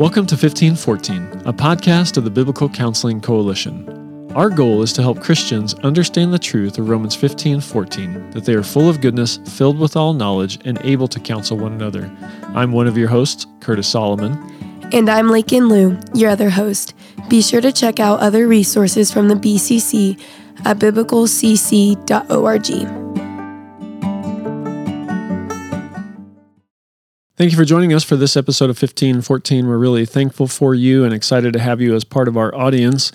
Welcome to 1514, a podcast of the Biblical Counseling Coalition. Our goal is to help Christians understand the truth of Romans 15:14, that they are full of goodness, filled with all knowledge, and able to counsel one another. I'm one of your hosts, Curtis Solomon. And I'm Lakin Liu, your other host. Be sure to check out other resources from the BCC at biblicalcc.org. Thank you for joining us for this episode of 1514. We're really thankful for you and excited to have you as part of our audience.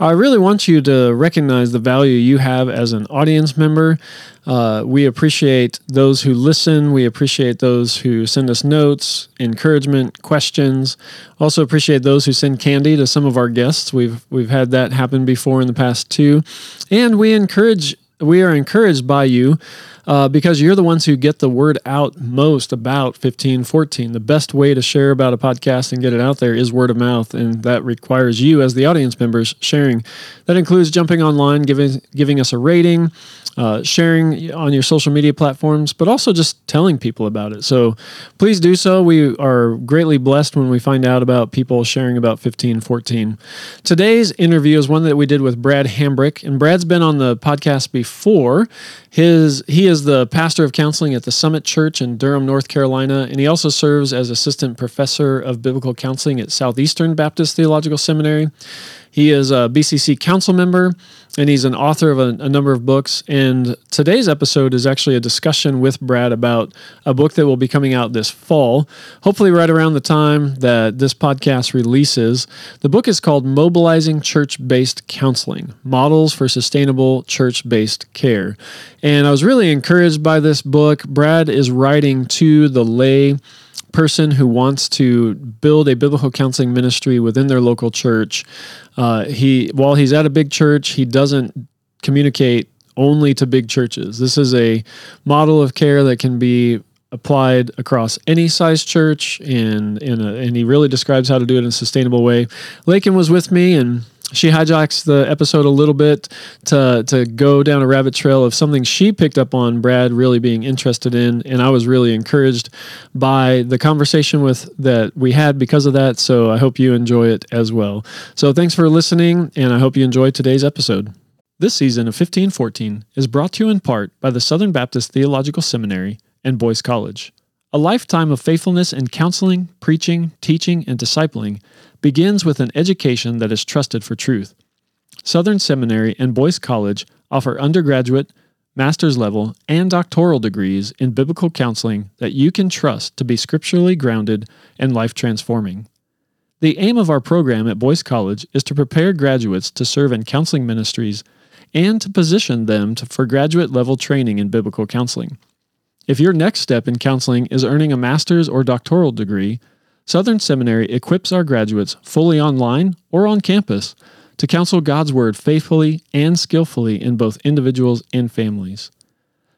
I really want you to recognize the value you have as an audience member. Uh, we appreciate those who listen. We appreciate those who send us notes, encouragement, questions. Also appreciate those who send candy to some of our guests. We've we've had that happen before in the past too, and we encourage. We are encouraged by you uh, because you're the ones who get the word out most about 1514. The best way to share about a podcast and get it out there is word of mouth, and that requires you as the audience members sharing. That includes jumping online, giving giving us a rating, uh, sharing on your social media platforms, but also just telling people about it. So please do so. We are greatly blessed when we find out about people sharing about 1514. Today's interview is one that we did with Brad Hambrick, and Brad's been on the podcast before. His he is the pastor of counseling at the Summit Church in Durham, North Carolina, and he also serves as assistant professor of biblical counseling at Southeastern Baptist Theological Seminary. He is a BCC council member and he's an author of a, a, number of books. And today's episode is actually a discussion with Brad about a book that will be coming out this fall, hopefully, right around the time that this podcast releases. The book is called Mobilizing Church Based Counseling Models for Sustainable Church Based Care. And I was really encouraged by this book. Brad is writing to the lay person who wants to build a biblical counseling ministry within their local church. Uh, he while he's at a big church, he doesn't communicate only to big churches. This is a model of care that can be applied across any size church and in a, and he really describes how to do it in a sustainable way. Lakin was with me and she hijacks the episode a little bit to to go down a rabbit trail of something she picked up on Brad really being interested in and I was really encouraged by the conversation with that we had because of that so I hope you enjoy it as well. So thanks for listening and I hope you enjoyed today's episode. This season of 1514 is brought to you in part by the Southern Baptist Theological Seminary and Boyce College. A lifetime of faithfulness in counseling, preaching, teaching, and discipling begins with an education that is trusted for truth. Southern Seminary and Boyce College offer undergraduate, master's level, and doctoral degrees in biblical counseling that you can trust to be scripturally grounded and life transforming. The aim of our program at Boyce College is to prepare graduates to serve in counseling ministries and to position them to, for graduate level training in biblical counseling. If your next step in counseling is earning a master's or doctoral degree, Southern Seminary equips our graduates fully online or on campus to counsel God's Word faithfully and skillfully in both individuals and families.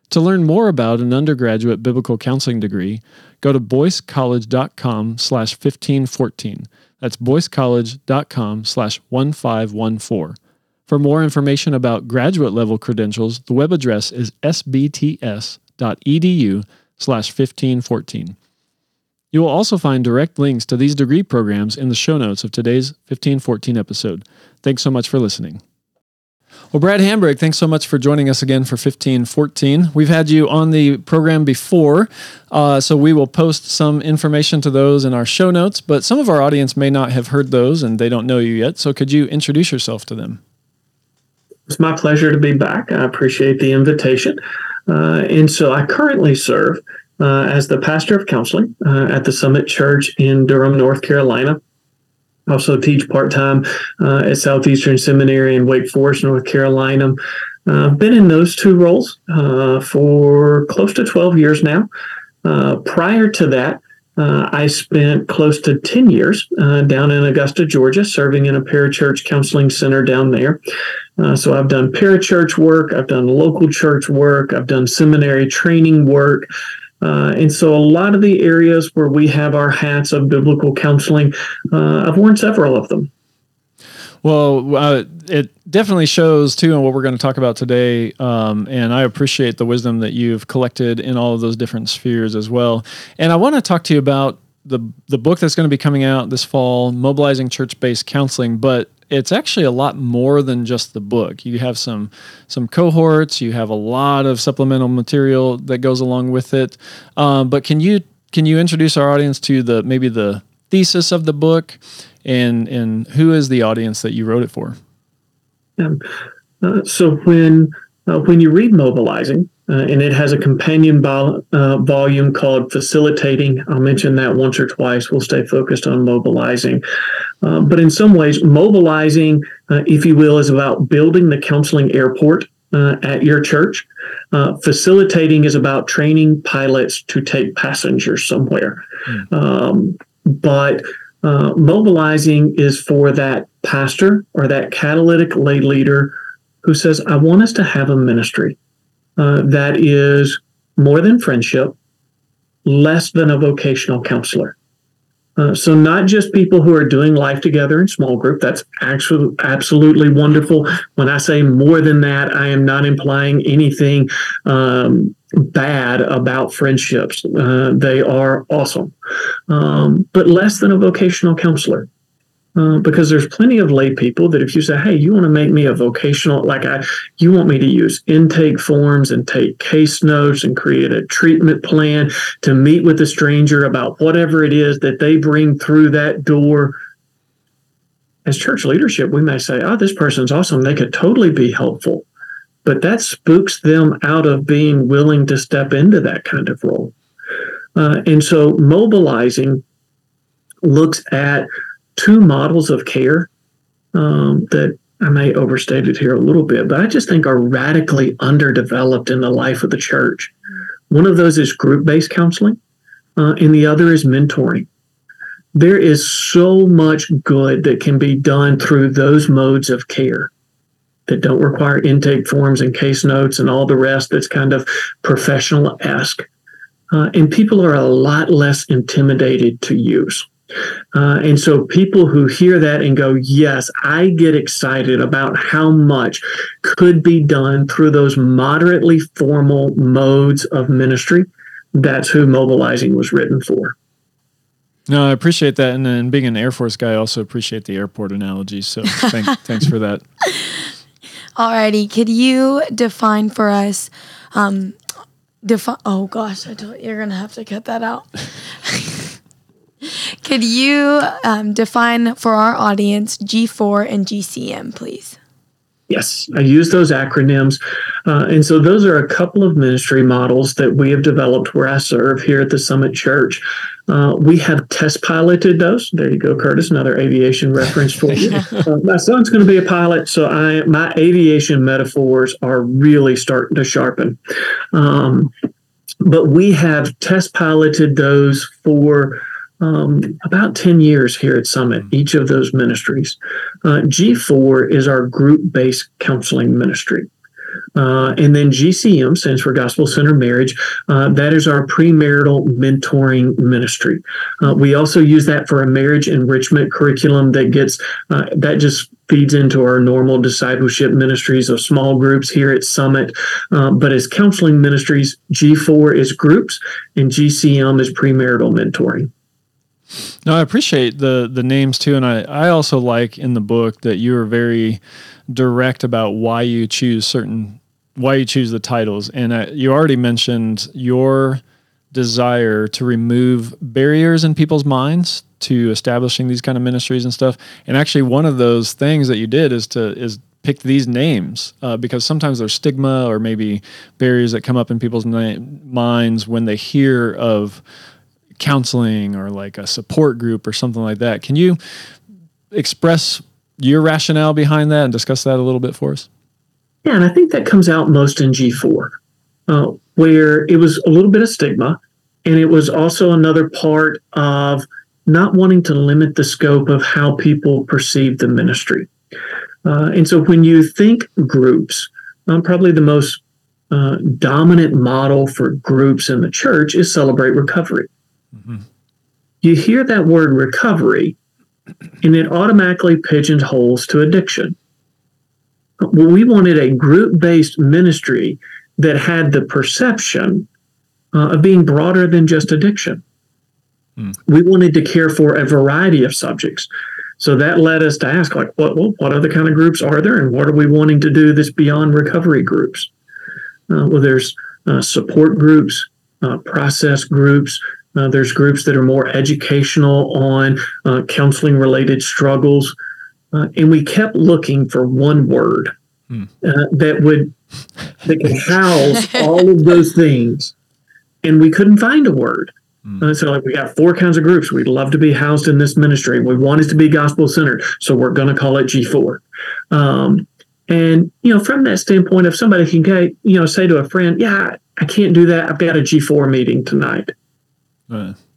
To learn more about an undergraduate biblical counseling degree, go to boycecollege.com slash 1514. That's boycecollege.com slash 1514. For more information about graduate level credentials, the web address is sbts.edu slash 1514. You will also find direct links to these degree programs in the show notes of today's 1514 episode. Thanks so much for listening. Well, Brad Hambrick, thanks so much for joining us again for 1514. We've had you on the program before, uh, so we will post some information to those in our show notes, but some of our audience may not have heard those and they don't know you yet. So could you introduce yourself to them? It's my pleasure to be back. I appreciate the invitation. Uh, and so I currently serve uh, as the pastor of counseling uh, at the Summit Church in Durham, North Carolina. Also teach part time uh, at Southeastern Seminary in Wake Forest, North Carolina. Uh, I've been in those two roles uh, for close to 12 years now. Uh, prior to that, I spent close to 10 years down in Augusta, Georgia, serving in a parachurch counseling center down there. Uh, so I've done parachurch work, I've done local church work, I've done seminary training work, uh, and so, a lot of the areas where we have our hats of biblical counseling, uh, I've worn several of them. Well, uh, it definitely shows too in what we're going to talk about today. Um, and I appreciate the wisdom that you've collected in all of those different spheres as well. And I want to talk to you about the the book that's going to be coming out this fall, mobilizing church-based counseling, but it's actually a lot more than just the book. You have some some cohorts, you have a lot of supplemental material that goes along with it. Um, but can you can you introduce our audience to the maybe the thesis of the book and and who is the audience that you wrote it for? Um, uh, so when uh, when you read mobilizing, uh, and it has a companion vol- uh, volume called Facilitating. I'll mention that once or twice. We'll stay focused on mobilizing. Uh, but in some ways, mobilizing, uh, if you will, is about building the counseling airport uh, at your church. Uh, facilitating is about training pilots to take passengers somewhere. Mm. Um, but mobilizing is for that pastor or that catalytic lay leader who says, I want us to have a ministry uh, that is more than friendship, less than a vocational counselor. Uh, so not just people who are doing life together in small group. That's actually absolutely wonderful. When I say more than that, I am not implying anything um, bad about friendships. Uh, they are awesome, um, but less than a vocational counselor. Uh, because there's plenty of lay people that if you say, "Hey, you want to make me a vocational, like I, you want me to use intake forms and take case notes and create a treatment plan to meet with a stranger about whatever it is that they bring through that door." As church leadership, we may say, "Oh, this person's awesome. They could totally be helpful," but that spooks them out of being willing to step into that kind of role. Uh, and so, mobilizing looks at two models of care um, that I may overstate it here a little bit, but I just think are radically underdeveloped in the life of the church. One of those is group based counseling, uh, and the other is mentoring. There is so much good that can be done through those modes of care that don't require intake forms and case notes and all the rest that's kind of professional esque. Uh, and people are a lot less intimidated to use. Uh, and so people who hear that and go, yes, I get excited about how much could be done through those moderately formal modes of ministry. That's who mobilizing was written for. No, I appreciate that. And then being an Air Force guy, I also appreciate the airport analogy. So thank, thanks for that. Alrighty. Could you define for us, um, define, oh gosh, I told, you're going to have to cut that out. Could you um, define for our audience G4 and GCM, please? Yes, I use those acronyms. Uh, and so those are a couple of ministry models that we have developed where I serve here at the Summit Church. Uh, we have test piloted those. There you go, Curtis. Another aviation reference for you. uh, my son's going to be a pilot, so I my aviation metaphors are really starting to sharpen. Um, but we have test piloted those for um, about 10 years here at Summit, mm-hmm. each of those ministries. Uh, G4 is our group based counseling ministry. Uh, and then GCM stands for Gospel Center Marriage. Uh, that is our premarital mentoring ministry. Uh, we also use that for a marriage enrichment curriculum that gets uh, that just feeds into our normal discipleship ministries of small groups here at Summit. Uh, but as counseling ministries, G4 is groups and GCM is premarital mentoring. No, I appreciate the the names too, and I I also like in the book that you are very direct about why you choose certain why you choose the titles, and I, you already mentioned your desire to remove barriers in people's minds to establishing these kind of ministries and stuff. And actually, one of those things that you did is to is pick these names uh, because sometimes there's stigma or maybe barriers that come up in people's na- minds when they hear of counseling or like a support group or something like that. Can you express your rationale behind that and discuss that a little bit for us? Yeah, and I think that comes out most in G4, uh, where it was a little bit of stigma, and it was also another part of not wanting to limit the scope of how people perceive the ministry. Uh, and so when you think groups, um, probably the most uh, dominant model for groups in the church is celebrate recovery. Mm-hmm. You hear that word recovery, and it automatically pigeonholes to addiction. Well, we wanted a group based ministry that had the perception uh, of being broader than just addiction. Mm. We wanted to care for a variety of subjects. So that led us to ask, like, what well, what other kind of groups are there, and what are we wanting to do this beyond recovery groups? Uh, well, there's uh, support groups, uh, process groups. Uh, there's groups that are more educational on uh, counseling related struggles, uh, and we kept looking for one word hmm. that would that could house all of those things, and we couldn't find a word. Mm. so, like, we got four kinds of groups. We'd love to be housed in this ministry. We want it to be gospel centered, so we're going to call it G4. Um, and you know, from that standpoint, if somebody can get, you know, say to a friend, "Yeah, I can't do that. I've got a G4 meeting tonight,"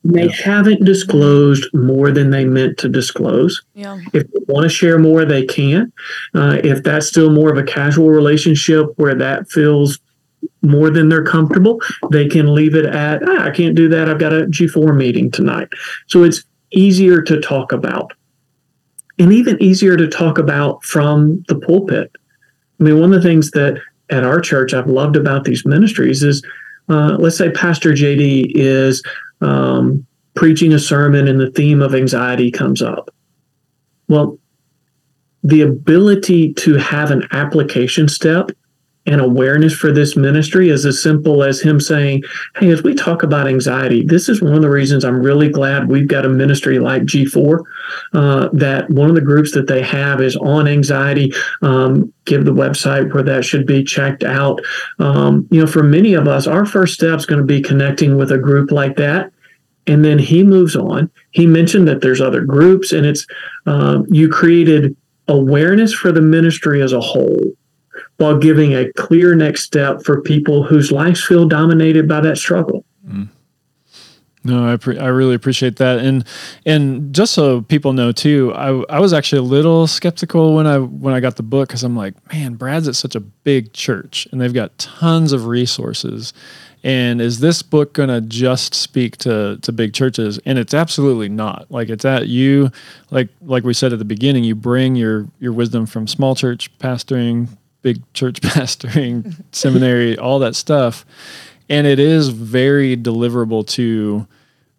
they yeah. haven't disclosed more than they meant to disclose. Yeah. If they want to share more, they can. Uh, if that's still more of a casual relationship where that feels more than they're comfortable, they can leave it at, ah, I can't do that. I've got a G4 meeting tonight. So it's easier to talk about and even easier to talk about from the pulpit. I mean, one of the things that at our church I've loved about these ministries is uh, let's say Pastor JD is um, preaching a sermon and the theme of anxiety comes up. Well, the ability to have an application step and awareness for this ministry is as simple as him saying, Hey, as we talk about anxiety, this is one of the reasons I'm really glad we've got a ministry like G4. Uh, that one of the groups that they have is on anxiety. Um, give the website where that should be checked out. Um, you know, for many of us, our first step is going to be connecting with a group like that. And then he moves on. He mentioned that there's other groups, and it's um, you created awareness for the ministry as a whole while giving a clear next step for people whose lives feel dominated by that struggle. Mm. No, I pre- I really appreciate that, and and just so people know too, I I was actually a little skeptical when I when I got the book because I'm like, man, Brad's at such a big church, and they've got tons of resources, and is this book going to just speak to to big churches and it's absolutely not like it's at you like like we said at the beginning you bring your your wisdom from small church pastoring big church pastoring, seminary, all that stuff. And it is very deliverable to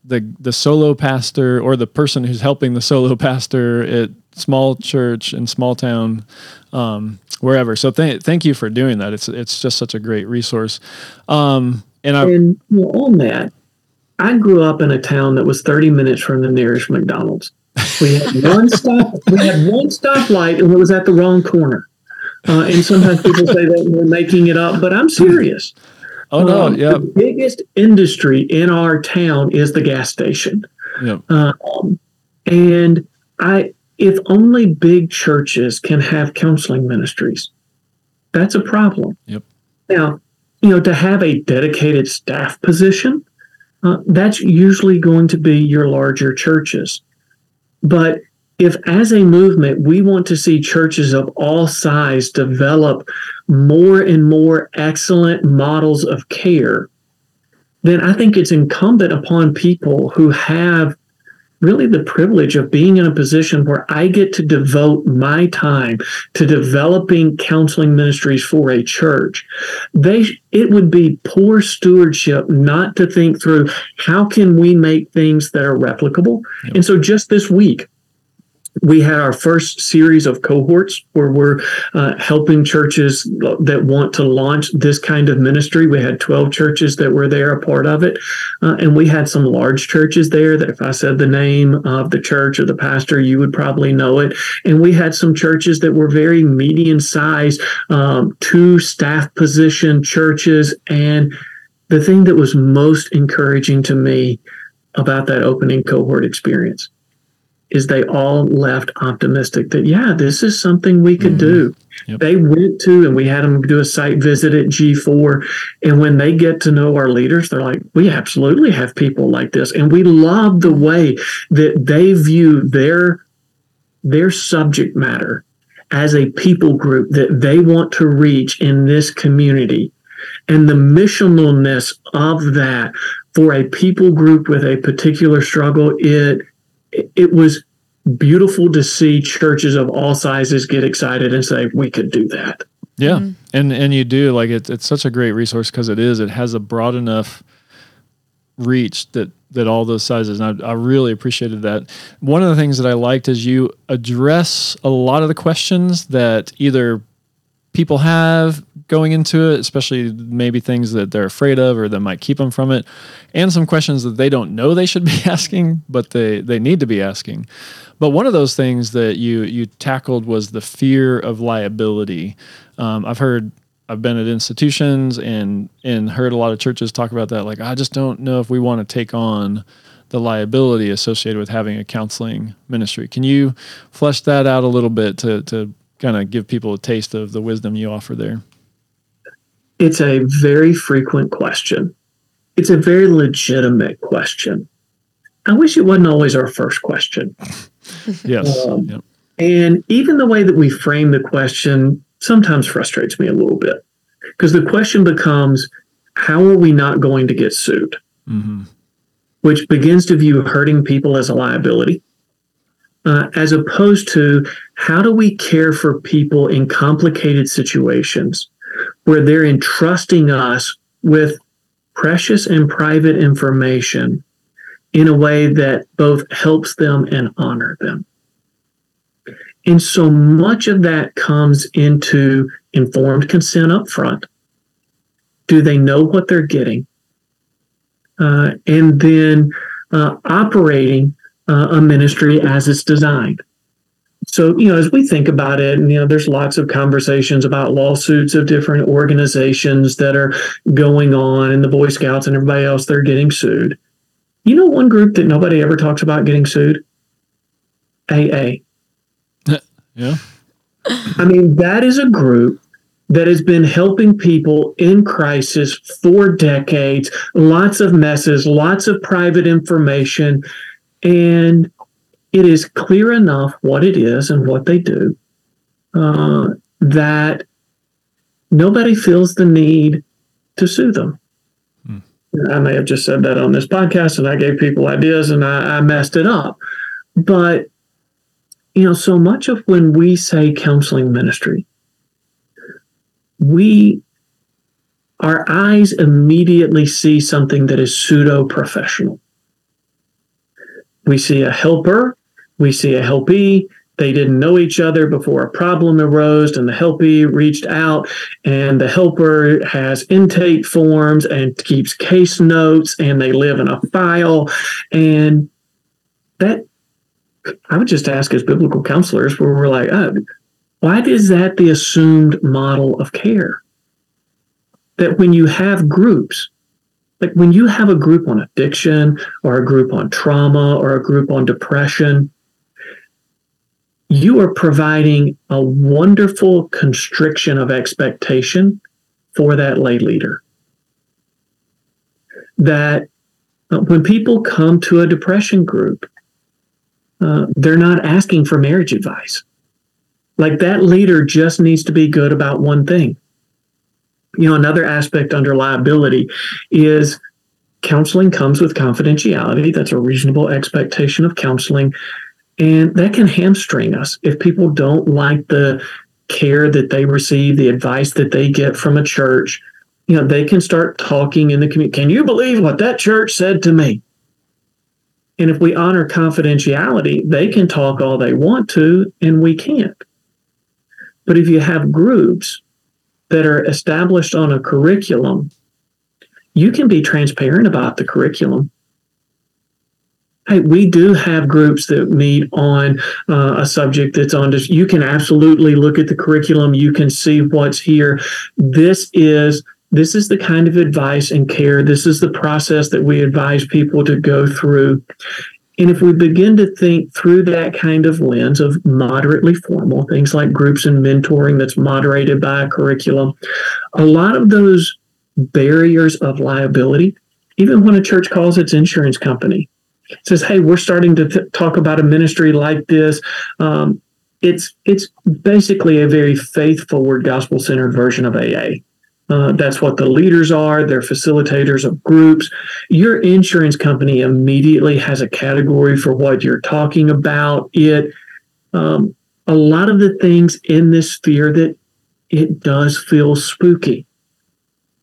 the the solo pastor or the person who's helping the solo pastor at small church and small town, um, wherever. So th- thank you for doing that. It's it's just such a great resource. Um, and I and on that, I grew up in a town that was 30 minutes from the nearest McDonald's. We had one stop. We had one stoplight, and it was at the wrong corner. Uh, and sometimes people say that we're making it up, but I'm serious. Oh no! Um, yeah. The biggest industry in our town is the gas station. Yep. Um, and I, if only big churches can have counseling ministries, that's a problem. Yep. Now, you know, to have a dedicated staff position, uh, that's usually going to be your larger churches. But if as a movement we want to see churches of all size develop more and more excellent models of care then i think it's incumbent upon people who have really the privilege of being in a position where i get to devote my time to developing counseling ministries for a church they it would be poor stewardship not to think through how can we make things that are replicable yep. and so just this week we had our first series of cohorts where we're uh, helping churches that want to launch this kind of ministry. We had 12 churches that were there, a part of it. Uh, and we had some large churches there that if I said the name of the church or the pastor, you would probably know it. And we had some churches that were very median sized, um, two staff position churches. And the thing that was most encouraging to me about that opening cohort experience is they all left optimistic that yeah this is something we could mm-hmm. do yep. they went to and we had them do a site visit at g4 and when they get to know our leaders they're like we absolutely have people like this and we love the way that they view their their subject matter as a people group that they want to reach in this community and the missionalness of that for a people group with a particular struggle it it was beautiful to see churches of all sizes get excited and say we could do that. Yeah, mm-hmm. and and you do like it's it's such a great resource because it is it has a broad enough reach that that all those sizes. And I, I really appreciated that. One of the things that I liked is you address a lot of the questions that either people have going into it, especially maybe things that they're afraid of or that might keep them from it, and some questions that they don't know they should be asking, but they they need to be asking. But one of those things that you you tackled was the fear of liability. Um, I've heard I've been at institutions and and heard a lot of churches talk about that. Like, I just don't know if we want to take on the liability associated with having a counseling ministry. Can you flesh that out a little bit to to kind of give people a taste of the wisdom you offer there? It's a very frequent question. It's a very legitimate question. I wish it wasn't always our first question. yes. Um, yep. And even the way that we frame the question sometimes frustrates me a little bit because the question becomes how are we not going to get sued? Mm-hmm. Which begins to view hurting people as a liability, uh, as opposed to how do we care for people in complicated situations where they're entrusting us with precious and private information in a way that both helps them and honor them. And so much of that comes into informed consent up front. Do they know what they're getting? Uh, and then uh, operating uh, a ministry as it's designed. So, you know, as we think about it, and, you know, there's lots of conversations about lawsuits of different organizations that are going on, and the Boy Scouts and everybody else, they're getting sued. You know, one group that nobody ever talks about getting sued? AA. Yeah. I mean, that is a group that has been helping people in crisis for decades, lots of messes, lots of private information. And it is clear enough what it is and what they do uh, that nobody feels the need to sue them. Hmm. I may have just said that on this podcast and I gave people ideas and I, I messed it up. But you know, so much of when we say counseling ministry, we our eyes immediately see something that is pseudo professional. We see a helper, we see a helpee. They didn't know each other before a problem arose, and the helpee reached out, and the helper has intake forms and keeps case notes, and they live in a file. And that I would just ask as biblical counselors where we're like, oh, why is that the assumed model of care? That when you have groups, like when you have a group on addiction or a group on trauma or a group on depression, you are providing a wonderful constriction of expectation for that lay leader. That uh, when people come to a depression group, uh, they're not asking for marriage advice. Like that leader just needs to be good about one thing. You know, another aspect under liability is counseling comes with confidentiality. That's a reasonable expectation of counseling. And that can hamstring us if people don't like the care that they receive, the advice that they get from a church. You know, they can start talking in the community. Can you believe what that church said to me? And if we honor confidentiality, they can talk all they want to, and we can't. But if you have groups that are established on a curriculum, you can be transparent about the curriculum. Hey, we do have groups that meet on uh, a subject that's on this. You can absolutely look at the curriculum. You can see what's here. This is this is the kind of advice and care. This is the process that we advise people to go through. And if we begin to think through that kind of lens of moderately formal, things like groups and mentoring that's moderated by a curriculum, a lot of those barriers of liability, even when a church calls its insurance company, says, "Hey, we're starting to th- talk about a ministry like this." Um, it's it's basically a very faith forward, gospel centered version of AA. Uh, that's what the leaders are. They're facilitators of groups. Your insurance company immediately has a category for what you're talking about. It um, a lot of the things in this sphere that it does feel spooky.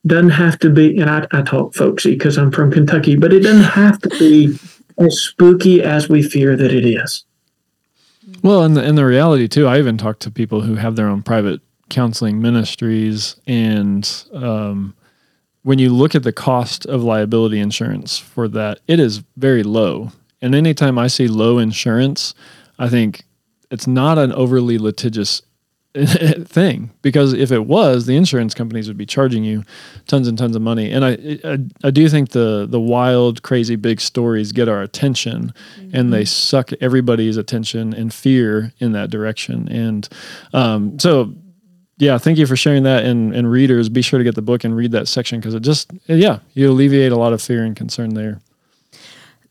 doesn't have to be, and I, I talk folksy because I'm from Kentucky, but it doesn't have to be as spooky as we fear that it is. Well, and the, and the reality too, I even talked to people who have their own private counseling ministries, and um, when you look at the cost of liability insurance for that, it is very low. And anytime I see low insurance, I think it's not an overly litigious thing because if it was, the insurance companies would be charging you tons and tons of money. And I, I, I do think the the wild, crazy, big stories get our attention, mm-hmm. and they suck everybody's attention and fear in that direction. And um, so, yeah, thank you for sharing that. And and readers, be sure to get the book and read that section because it just yeah, you alleviate a lot of fear and concern there.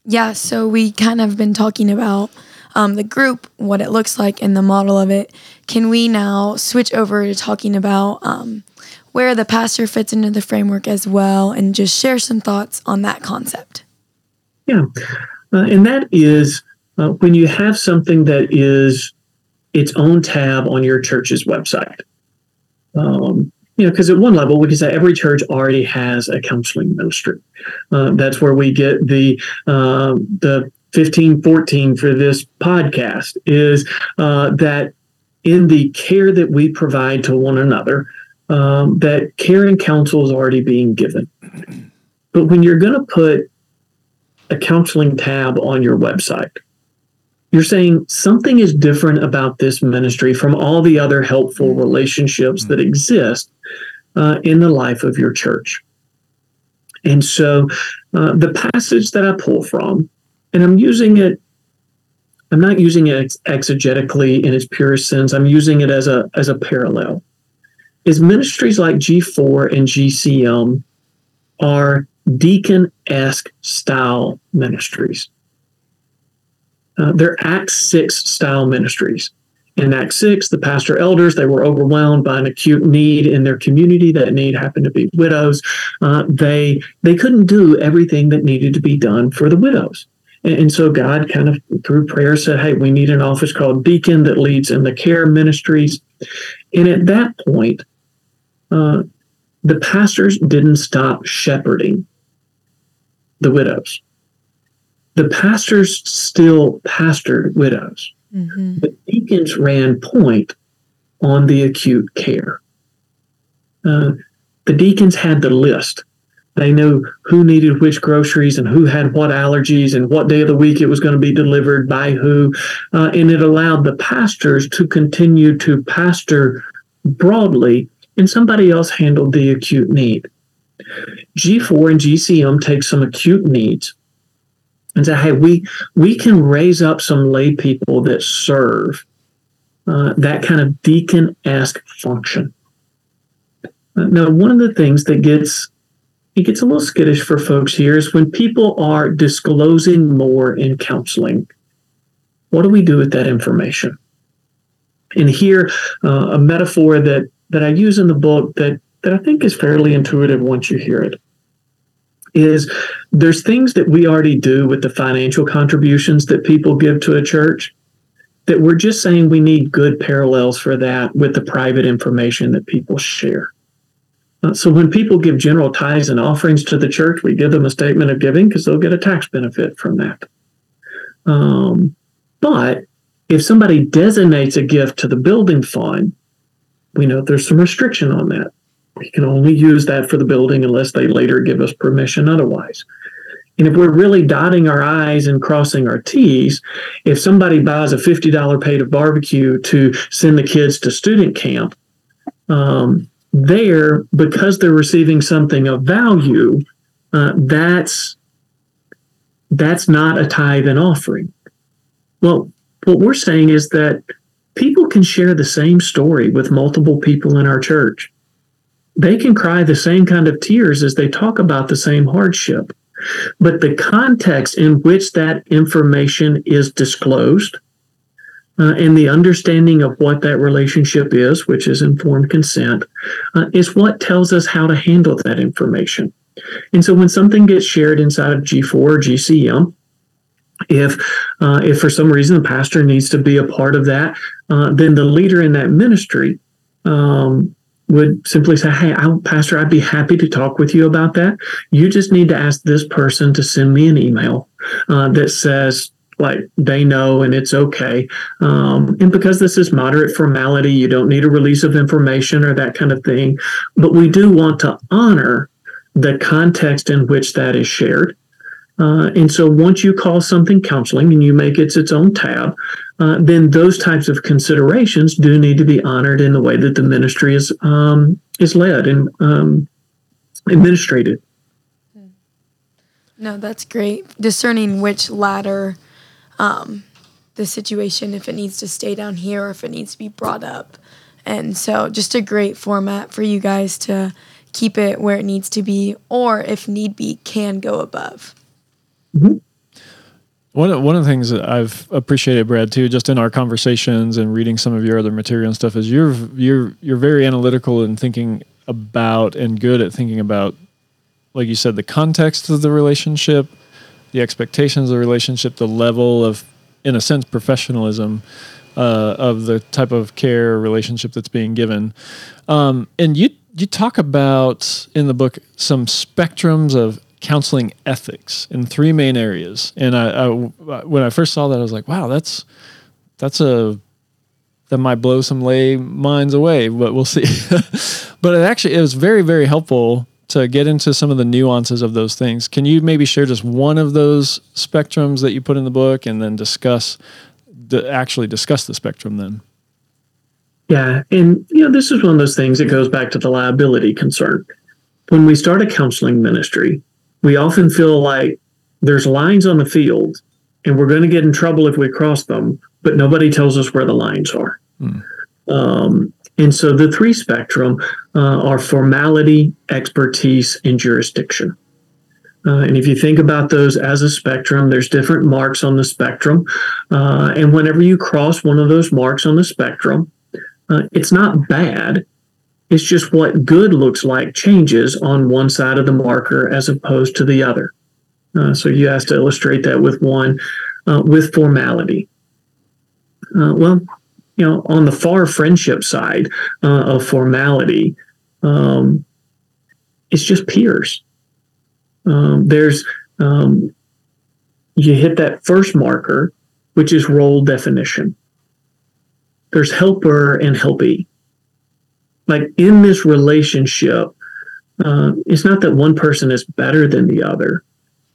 Yeah. So we kind of been talking about um, the group, what it looks like, and the model of it, can we now switch over to talking about um, where the pastor fits into the framework as well and just share some thoughts on that concept? Yeah. Uh, and that is uh, when you have something that is its own tab on your church's website. Um, you know, because at one level, we can say every church already has a counseling ministry. Uh, that's where we get the uh, the 1514 for this podcast is uh, that in the care that we provide to one another, um, that care and counsel is already being given. But when you're going to put a counseling tab on your website, you're saying something is different about this ministry from all the other helpful relationships that exist uh, in the life of your church. And so uh, the passage that I pull from and I'm using it. I'm not using it exegetically in its purest sense. I'm using it as a as a parallel. Is ministries like G4 and GCM are deacon-esque style ministries. Uh, they're Acts 6 style ministries. In Acts 6, the pastor elders, they were overwhelmed by an acute need in their community. That need happened to be widows. Uh, they, they couldn't do everything that needed to be done for the widows. And so God kind of through prayer said, Hey, we need an office called deacon that leads in the care ministries. And at that point, uh, the pastors didn't stop shepherding the widows. The pastors still pastored widows, mm-hmm. but deacons ran point on the acute care. Uh, the deacons had the list they knew who needed which groceries and who had what allergies and what day of the week it was going to be delivered by who. Uh, and it allowed the pastors to continue to pastor broadly, and somebody else handled the acute need. G4 and GCM take some acute needs and say, hey, we, we can raise up some lay people that serve uh, that kind of deacon esque function. Uh, now, one of the things that gets it gets a little skittish for folks here is when people are disclosing more in counseling. What do we do with that information? And here, uh, a metaphor that that I use in the book that that I think is fairly intuitive once you hear it is there's things that we already do with the financial contributions that people give to a church that we're just saying we need good parallels for that with the private information that people share. Uh, so when people give general tithes and offerings to the church, we give them a statement of giving because they'll get a tax benefit from that. Um, but if somebody designates a gift to the building fund, we know there's some restriction on that. We can only use that for the building unless they later give us permission otherwise. And if we're really dotting our I's and crossing our T's, if somebody buys a $50 plate of barbecue to send the kids to student camp, um, there because they're receiving something of value uh, that's that's not a tithe and offering. Well what we're saying is that people can share the same story with multiple people in our church. They can cry the same kind of tears as they talk about the same hardship. But the context in which that information is disclosed uh, and the understanding of what that relationship is, which is informed consent, uh, is what tells us how to handle that information. And so when something gets shared inside of G4 or GCM, if uh, if for some reason the pastor needs to be a part of that, uh, then the leader in that ministry um, would simply say, Hey, I, Pastor, I'd be happy to talk with you about that. You just need to ask this person to send me an email uh, that says, like they know and it's okay. Um, and because this is moderate formality, you don't need a release of information or that kind of thing. But we do want to honor the context in which that is shared. Uh, and so once you call something counseling and you make it its own tab, uh, then those types of considerations do need to be honored in the way that the ministry is um, is led and um, administrated. No, that's great. Discerning which ladder um, the situation, if it needs to stay down here or if it needs to be brought up. And so, just a great format for you guys to keep it where it needs to be, or if need be, can go above. Mm-hmm. One of, one of the things that I've appreciated, Brad, too, just in our conversations and reading some of your other material and stuff, is you're you're you're very analytical and thinking about and good at thinking about, like you said, the context of the relationship, the expectations of the relationship, the level of, in a sense, professionalism uh, of the type of care relationship that's being given, um, and you you talk about in the book some spectrums of counseling ethics in three main areas. And I, I, when I first saw that, I was like, wow, that's that's a that might blow some lay minds away, but we'll see. but it actually it was very very helpful to get into some of the nuances of those things. Can you maybe share just one of those spectrums that you put in the book, and then discuss the actually discuss the spectrum then? Yeah, and you know this is one of those things that goes back to the liability concern. When we start a counseling ministry, we often feel like there's lines on the field and we're going to get in trouble if we cross them, but nobody tells us where the lines are. Hmm. Um, and so the three spectrum uh, are formality, expertise, and jurisdiction. Uh, and if you think about those as a spectrum, there's different marks on the spectrum. Uh, and whenever you cross one of those marks on the spectrum, uh, it's not bad. It's just what good looks like changes on one side of the marker as opposed to the other. Uh, so you asked to illustrate that with one uh, with formality. Well, you know, on the far friendship side uh, of formality, um, it's just peers. Um, there's um, you hit that first marker, which is role definition. There's helper and helpee like in this relationship, uh, it's not that one person is better than the other,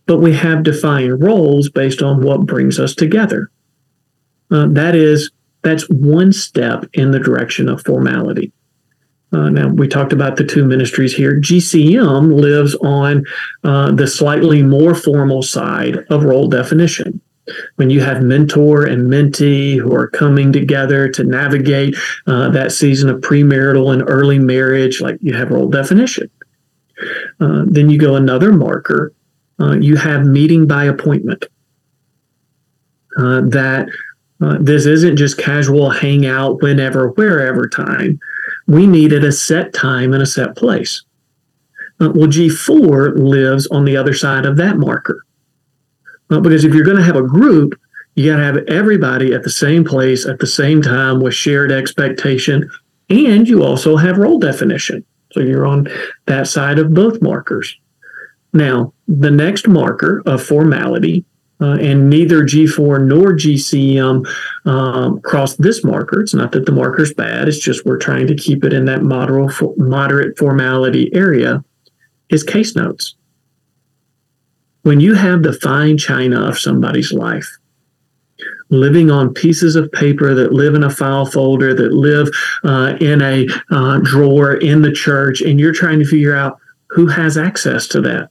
but we have defined roles based on what brings us together. Uh, that is, that's one step in the direction of formality. Uh, now, we talked about the two ministries here. GCM lives on uh, the slightly more formal side of role definition when you have mentor and mentee who are coming together to navigate uh, that season of premarital and early marriage, like you have role definition. Uh, then you go another marker. Uh, you have meeting by appointment. Uh, that uh, this isn't just casual hangout whenever, wherever time. We needed a set time and a set place. Uh, well, G4 lives on the other side of that marker. Uh, because if you're going to have a group, you got to have everybody at the same place at the same time with shared expectation. And you also have role definition. So you're on that side of both markers. Now, the next marker of formality, uh, and neither G4 nor GCM um, cross this marker. It's not that the marker's bad, it's just we're trying to keep it in that moderate, moderate formality area, is case notes when you have the fine china of somebody's life, living on pieces of paper that live in a file folder, that live uh, in a uh, drawer in the church, and you're trying to figure out who has access to that.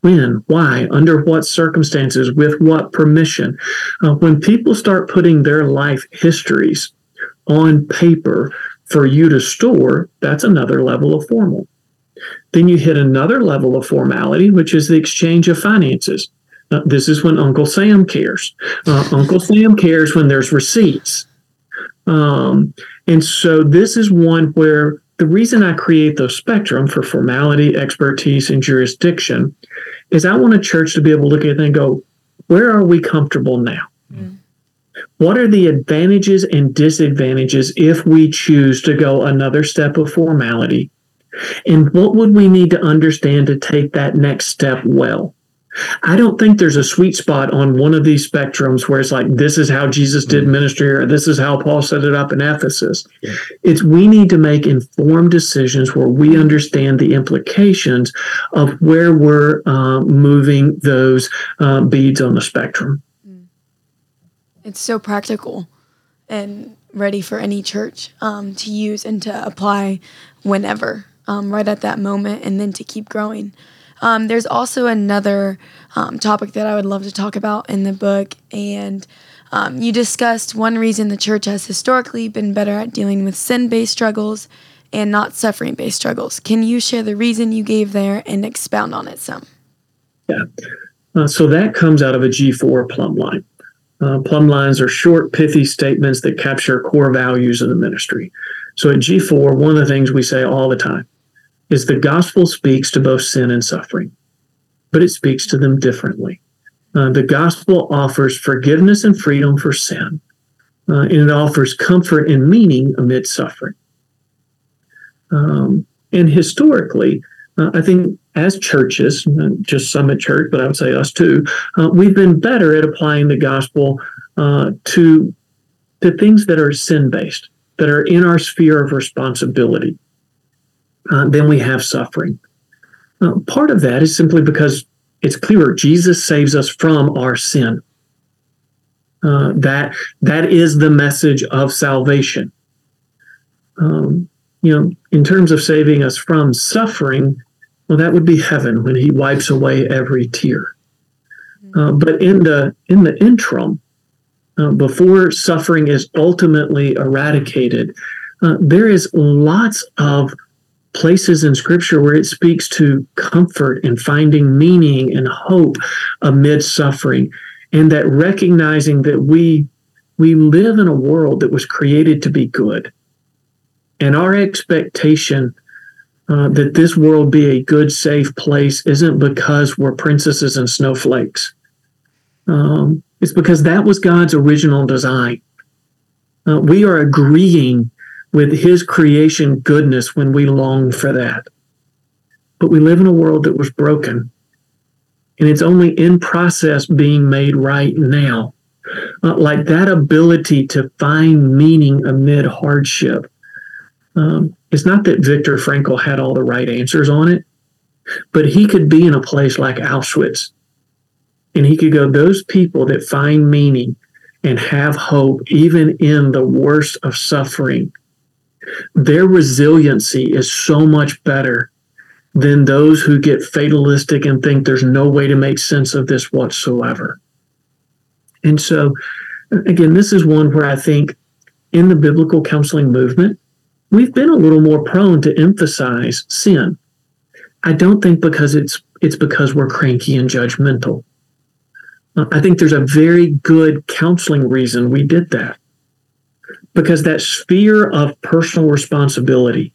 When, why, under what circumstances, with what permission. Uh, when people start putting their life histories on paper for you to store, that's another level of formal. Then you hit another level of formality, which is the exchange of finances. Uh, this is when Uncle Sam cares. Uh, Uncle Sam cares when there's receipts. Um, and so this is one where the reason I create the spectrum for formality, expertise, and jurisdiction is I want a church to be able to look at it and go, where are we comfortable now? Mm. What are the advantages and disadvantages if we choose to go another step of formality? And what would we need to understand to take that next step well? I don't think there's a sweet spot on one of these spectrums where it's like, this is how Jesus did mm-hmm. ministry or this is how Paul set it up in Ephesus. Yeah. It's we need to make informed decisions where we understand the implications of where we're uh, moving those uh, beads on the spectrum. Mm. It's so practical and ready for any church um, to use and to apply whenever, um, right at that moment, and then to keep growing. Um, there's also another um, topic that I would love to talk about in the book, and um, you discussed one reason the church has historically been better at dealing with sin based struggles and not suffering based struggles. Can you share the reason you gave there and expound on it some? Yeah. Uh, so that comes out of a G4 plumb line. Uh, plumb lines are short, pithy statements that capture core values of the ministry. So at G4, one of the things we say all the time is the gospel speaks to both sin and suffering, but it speaks to them differently. Uh, the gospel offers forgiveness and freedom for sin, uh, and it offers comfort and meaning amid suffering. Um, and historically, uh, I think as churches, just Summit Church, but I would say us too, uh, we've been better at applying the gospel uh, to to things that are sin based, that are in our sphere of responsibility uh, then we have suffering. Uh, part of that is simply because it's clearer Jesus saves us from our sin. Uh, that that is the message of salvation. Um, you know, in terms of saving us from suffering, well, that would be heaven when He wipes away every tear. Uh, but in the in the interim, uh, before suffering is ultimately eradicated, uh, there is lots of places in scripture where it speaks to comfort and finding meaning and hope amid suffering and that recognizing that we we live in a world that was created to be good. And our expectation uh, that this world be a good safe place isn't because we're princesses and snowflakes. Um, it's because that was god's original design. Uh, we are agreeing with his creation goodness when we long for that. But we live in a world that was broken, and it's only in process being made right now. Uh, like that ability to find meaning amid hardship. Um, it's not that Viktor Frankl had all the right answers on it, but he could be in a place like Auschwitz and he could go, those people that find meaning and have hope, even in the worst of suffering, their resiliency is so much better than those who get fatalistic and think there's no way to make sense of this whatsoever. And so, again, this is one where I think in the biblical counseling movement, we've been a little more prone to emphasize sin. I don't think because it's it's because we're cranky and judgmental. I think there's a very good counseling reason we did that because that sphere of personal responsibility,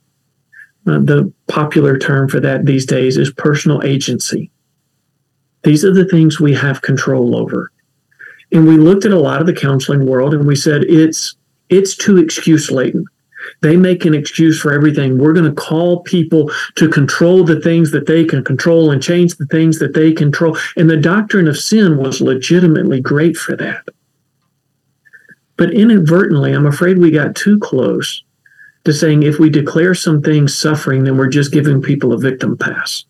uh, the popular term for that these days is personal agency. These are the things we have control over. And we looked at a lot of the counseling world and we said it's it's too excuse laden. They make an excuse for everything. We're going to call people to control the things that they can control and change the things that they control. And the doctrine of sin was legitimately great for that. But inadvertently, I'm afraid we got too close to saying if we declare some things suffering, then we're just giving people a victim pass.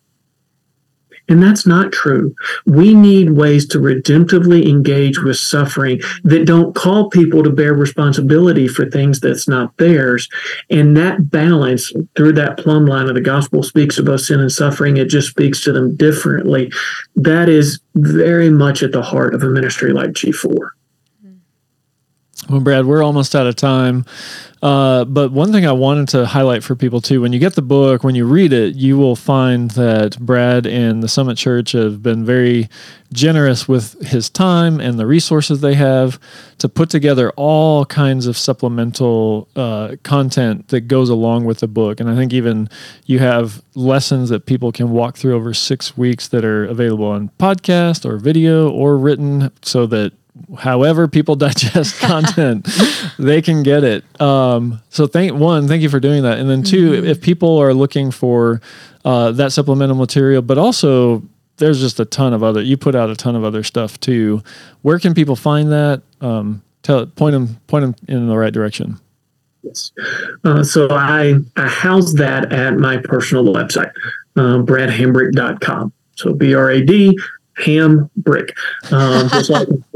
And that's not true. We need ways to redemptively engage with suffering that don't call people to bear responsibility for things that's not theirs. And that balance through that plumb line of the gospel speaks about sin and suffering. It just speaks to them differently. That is very much at the heart of a ministry like G4. Well, Brad, we're almost out of time. Uh, but one thing I wanted to highlight for people too, when you get the book, when you read it, you will find that Brad and the Summit Church have been very generous with his time and the resources they have to put together all kinds of supplemental uh, content that goes along with the book. And I think even you have lessons that people can walk through over six weeks that are available on podcast or video or written so that however people digest content, they can get it. Um, so thank one, thank you for doing that. And then 2 mm-hmm. if people are looking for uh, that supplemental material, but also there's just a ton of other. You put out a ton of other stuff too. Where can people find that? Um, tell point them point them in the right direction. Yes. Uh, so I, I house that at my personal website, uh, bradhambrick.com. So B R A D ham brick, um, just like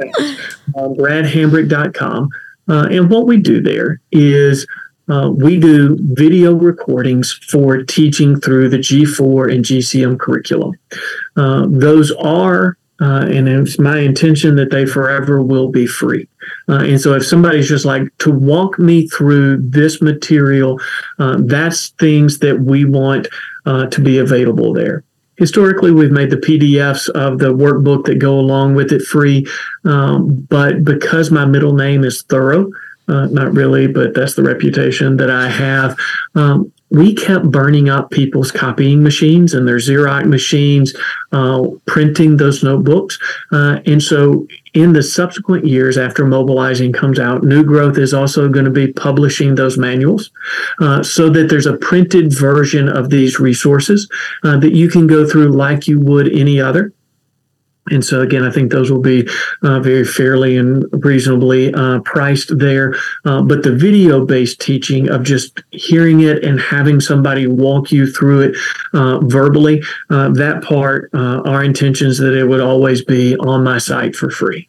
um, bradhambrick.com. Uh, and what we do there is uh, we do video recordings for teaching through the G4 and GCM curriculum. Uh, those are uh, and it's my intention that they forever will be free. Uh, and so, if somebody's just like to walk me through this material, uh, that's things that we want uh, to be available there. Historically, we've made the PDFs of the workbook that go along with it free, um, but because my middle name is Thorough, uh, not really, but that's the reputation that I have. Um, we kept burning up people's copying machines and their Xerox machines, uh, printing those notebooks. Uh, and so, in the subsequent years after mobilizing comes out, New Growth is also going to be publishing those manuals uh, so that there's a printed version of these resources uh, that you can go through like you would any other. And so, again, I think those will be uh, very fairly and reasonably uh, priced there. Uh, but the video based teaching of just hearing it and having somebody walk you through it uh, verbally, uh, that part, uh, our intentions that it would always be on my site for free.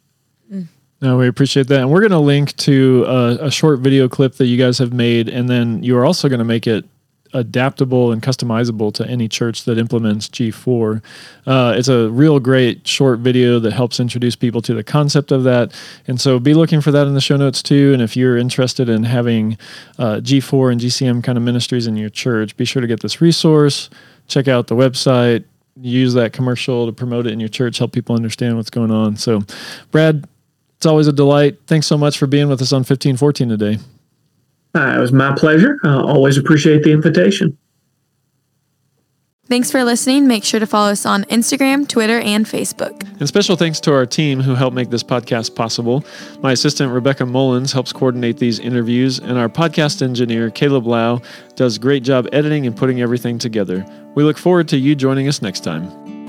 No, we appreciate that. And we're going to link to a, a, short video clip that you guys have made. And then you are also going to make it adaptable and customizable to any church that implements G4. Uh, it's a real great short video that helps introduce people to the concept of that. And so be looking for that in the show notes too. And if you're interested in having uh, G4 and GCM kind of ministries in your church, be sure to get this resource, check out the website, use that commercial to promote it in your church, help people understand what's going on. So, Brad, it's always a delight. Thanks so much for being with us on 1514 today. Uh, it was my pleasure. Uh, always appreciate the invitation. Thanks for listening. Make sure to follow us on Instagram, Twitter, and Facebook. And special thanks to our team who helped make this podcast possible. My assistant, Rebecca Mullins, helps coordinate these interviews, and our podcast engineer, Caleb Lau, does a great job editing and putting everything together. We look forward to you joining us next time.